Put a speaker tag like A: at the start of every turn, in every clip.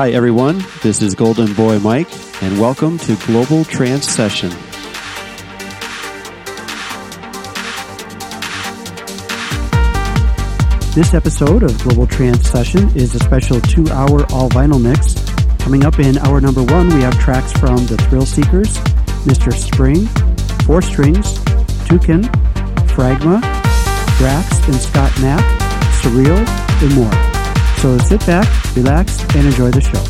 A: Hi, everyone. This is Golden Boy Mike, and welcome to Global Trance Session.
B: This episode of Global Trance Session is a special two hour all vinyl mix. Coming up in hour number one, we have tracks from The Thrillseekers, Mr. Spring, Four Strings, Tukan, Fragma, Drax and Scott Knapp, Surreal, and more. So sit back, relax, and enjoy the show.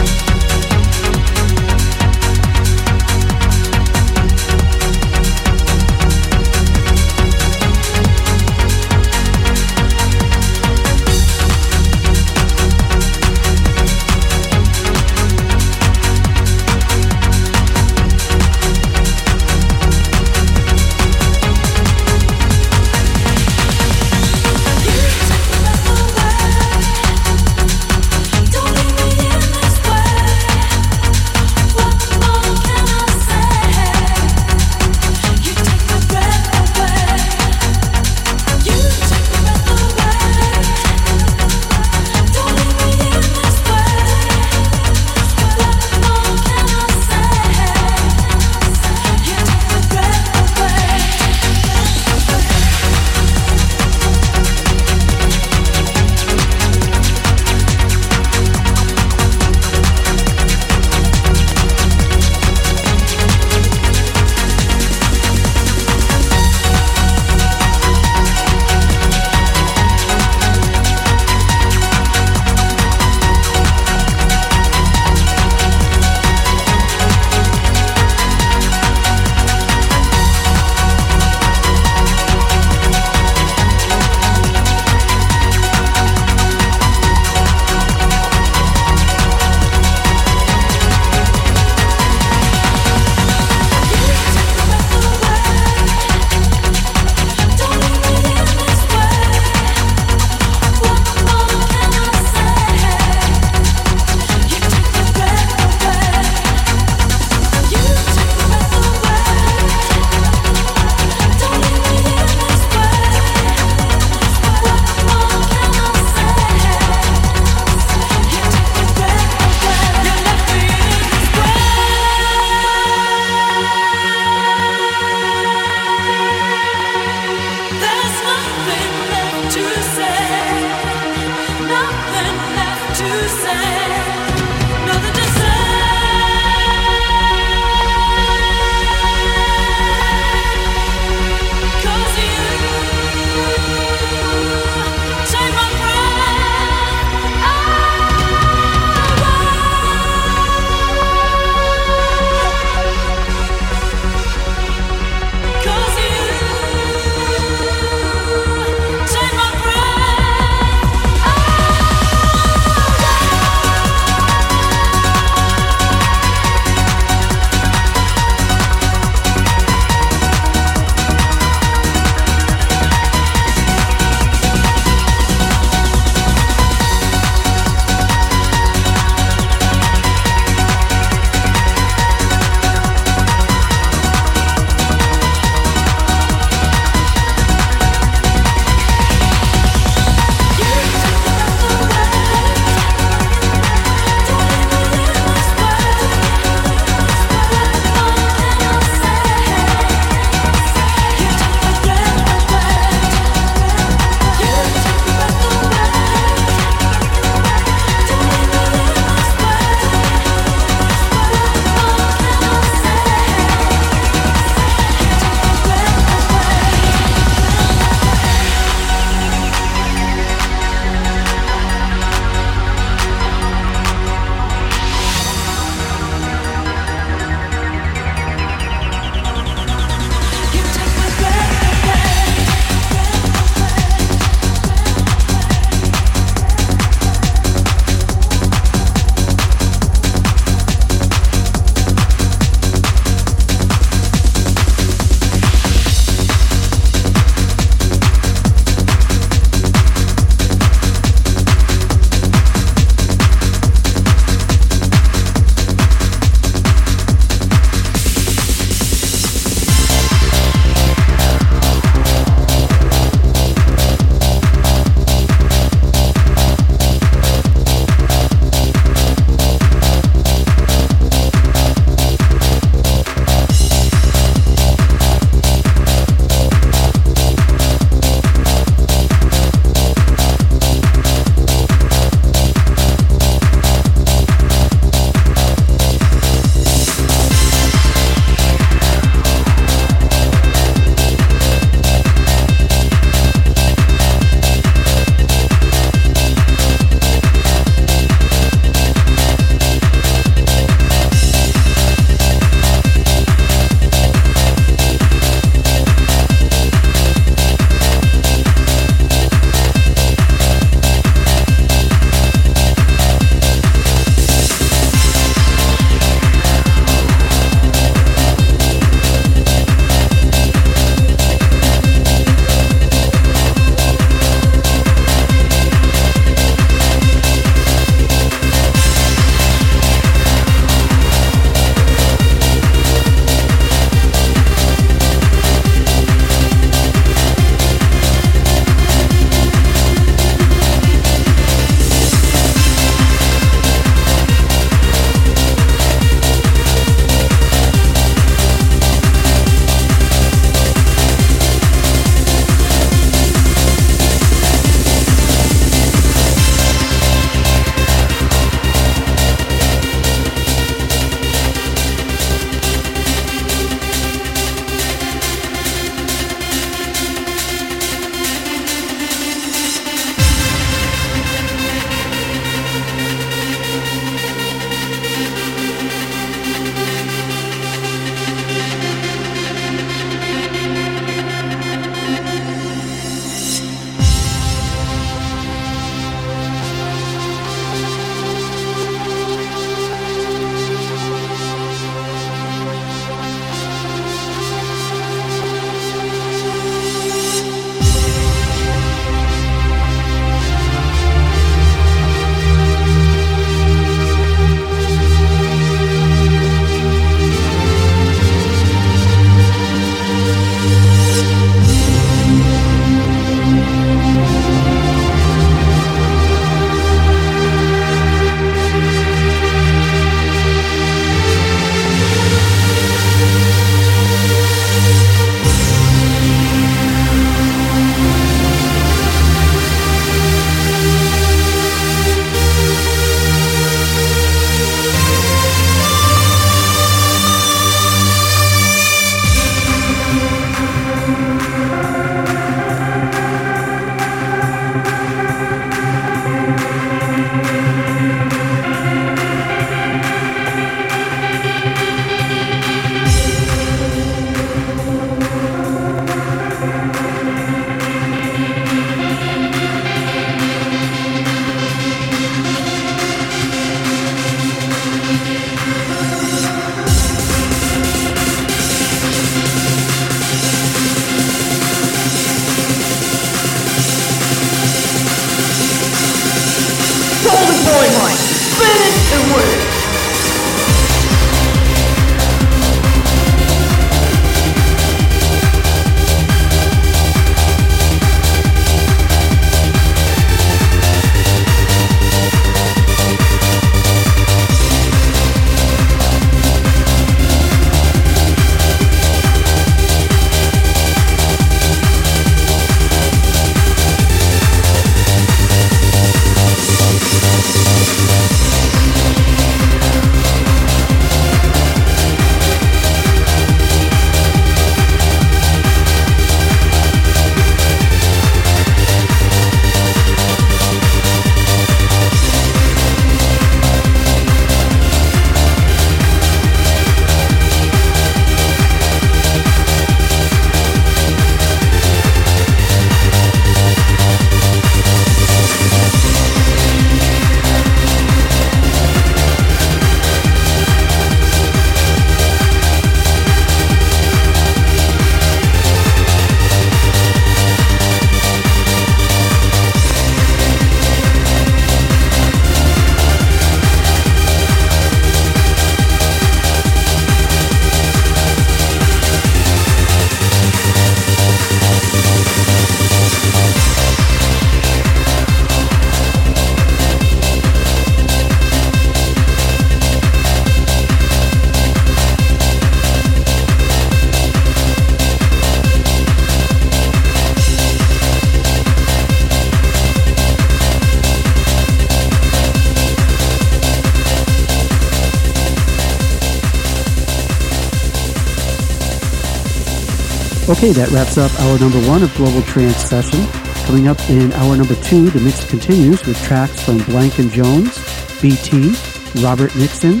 C: Okay,
B: that wraps up hour number one of Global Trance Session. Coming up in hour number two, the mix continues with tracks from Blank and Jones, BT, Robert Nickson,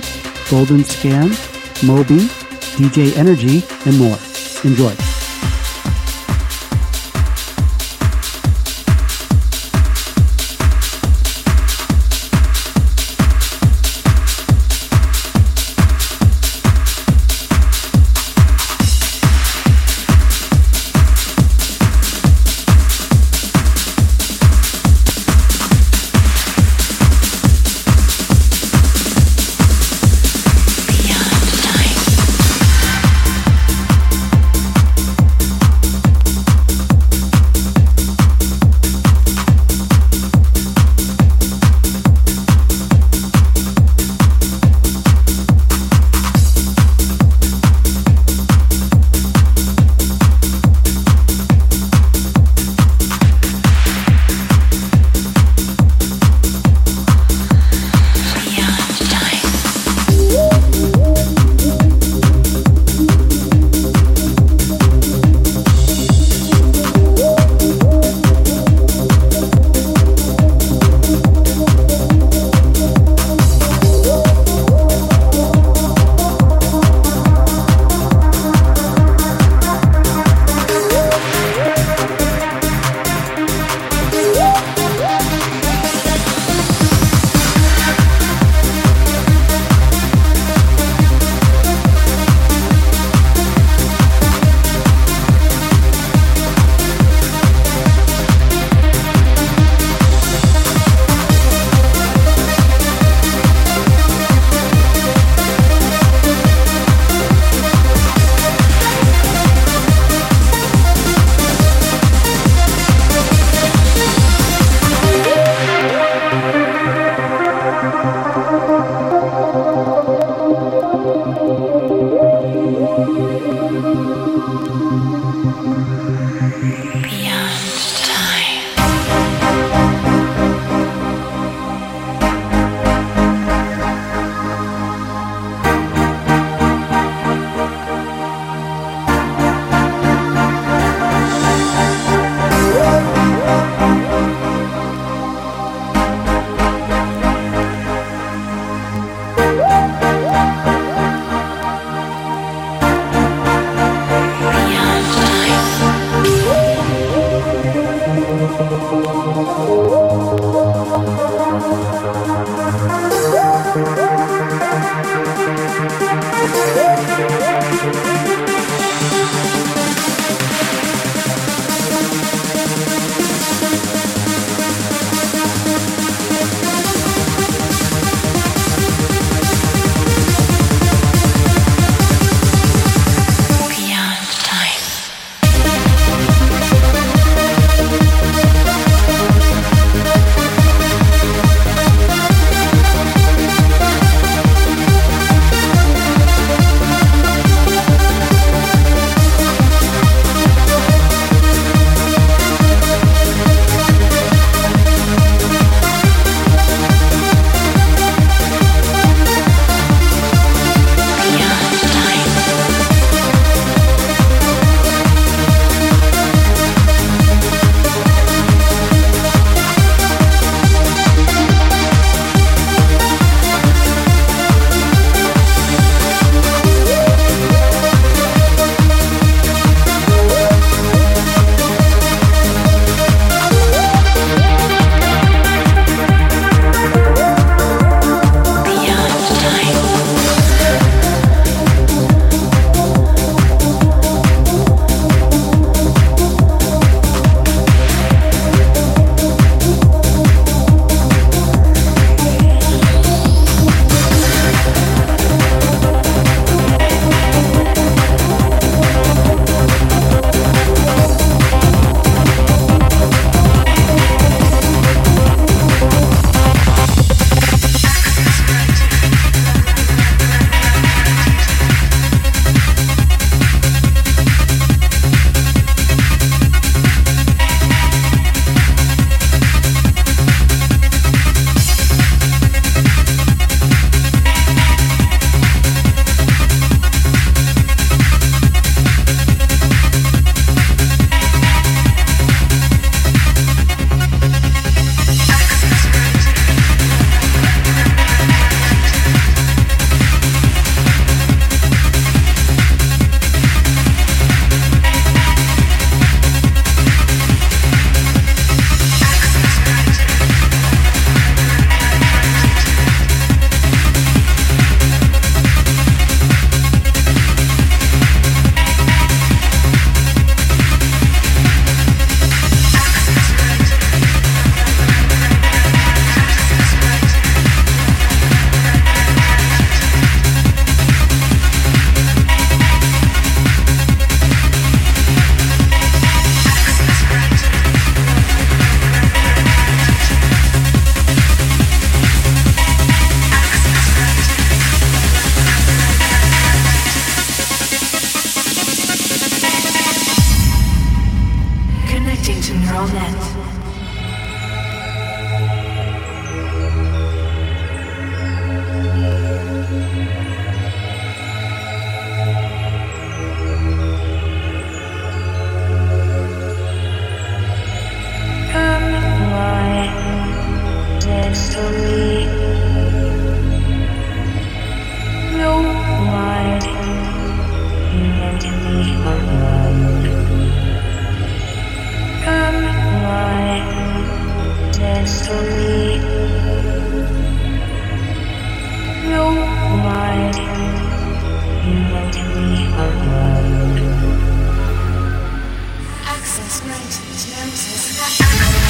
B: Golden Scan, Moby, DJ Energy, and more. Enjoy.
D: Access granted. Notice.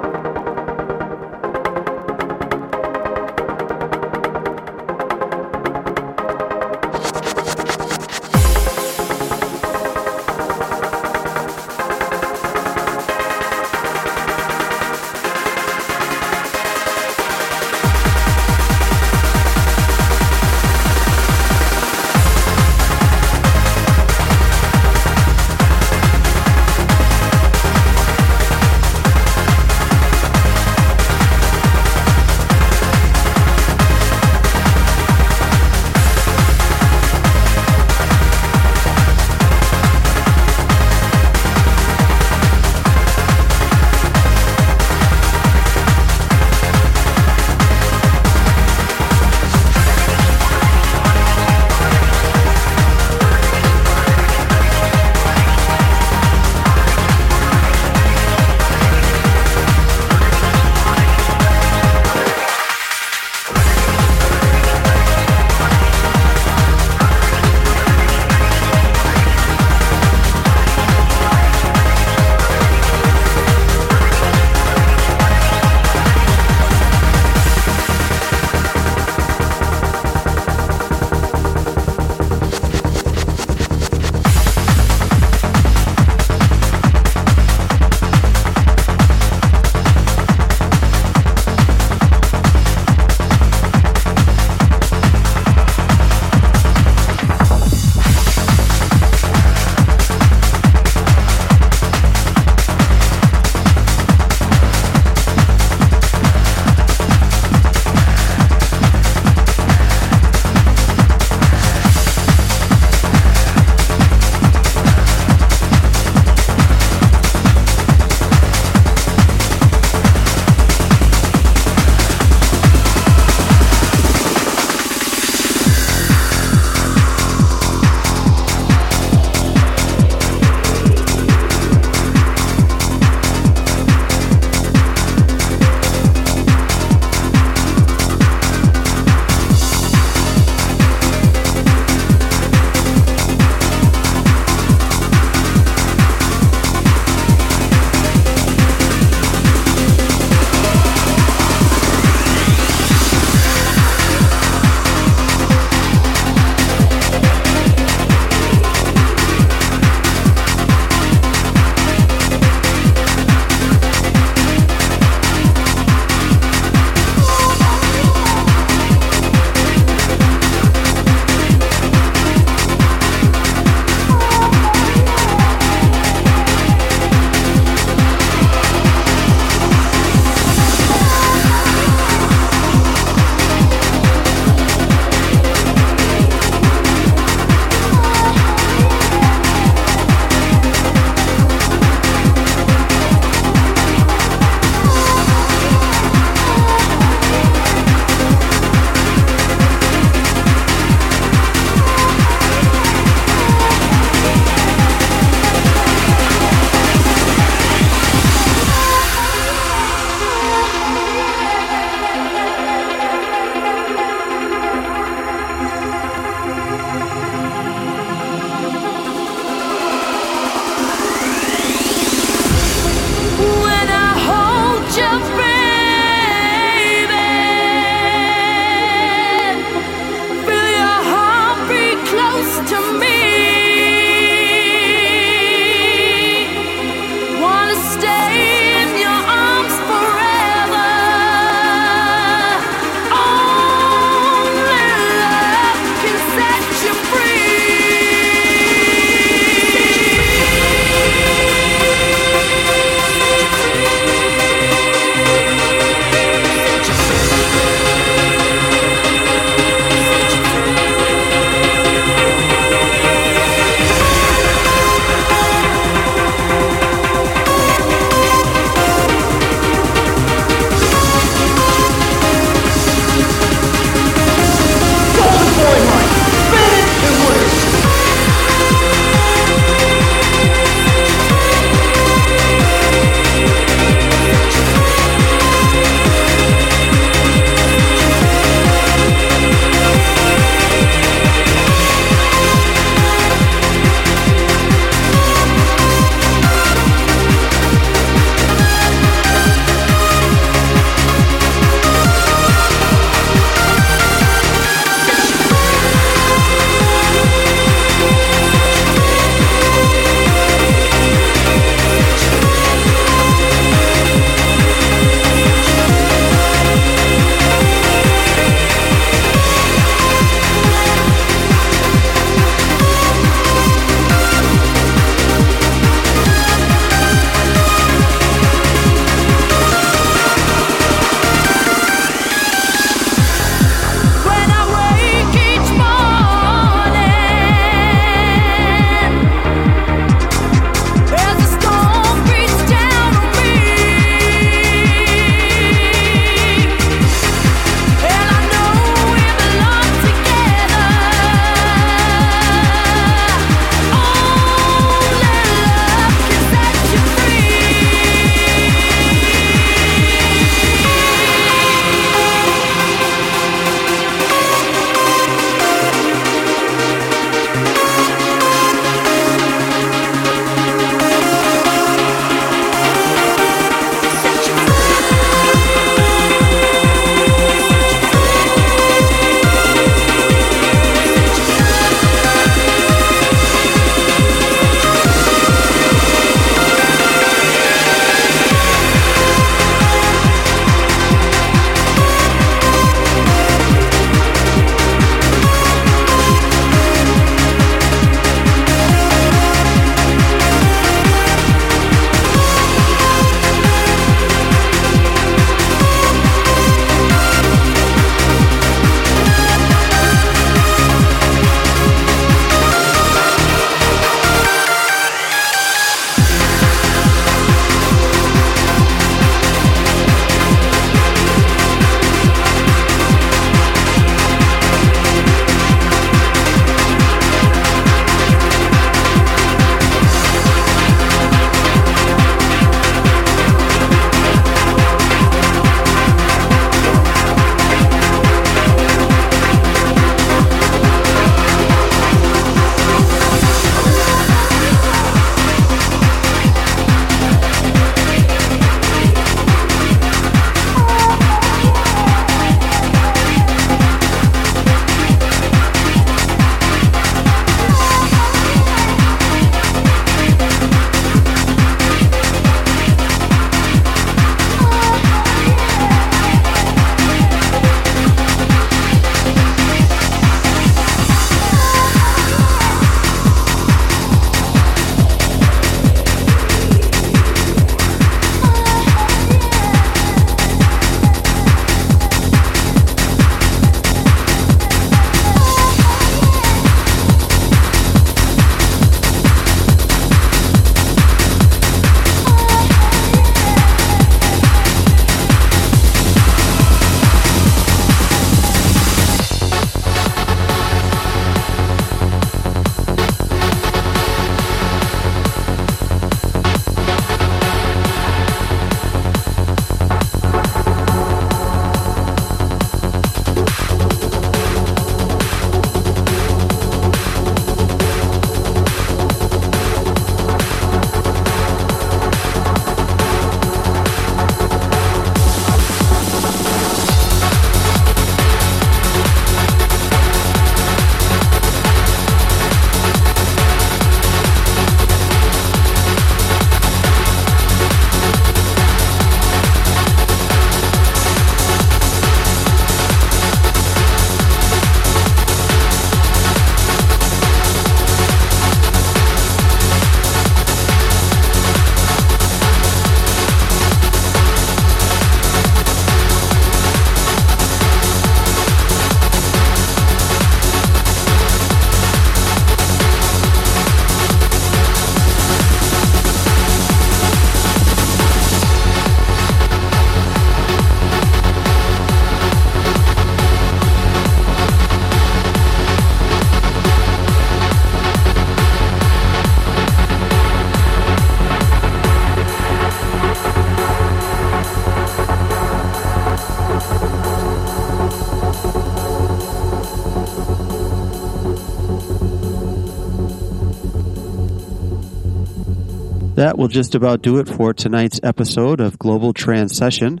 B: That will just about do it for tonight's episode of Global Trance Session.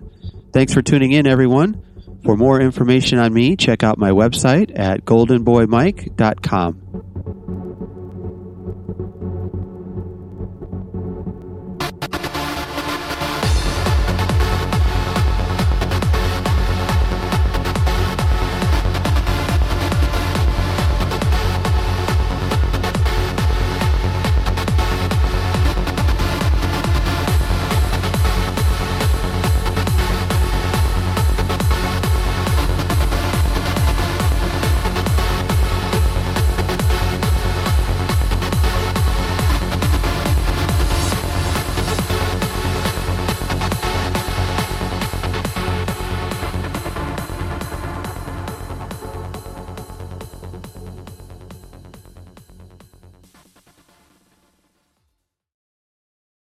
B: Thanks for tuning in, everyone. For more information on me, check out my website at goldenboymike.com.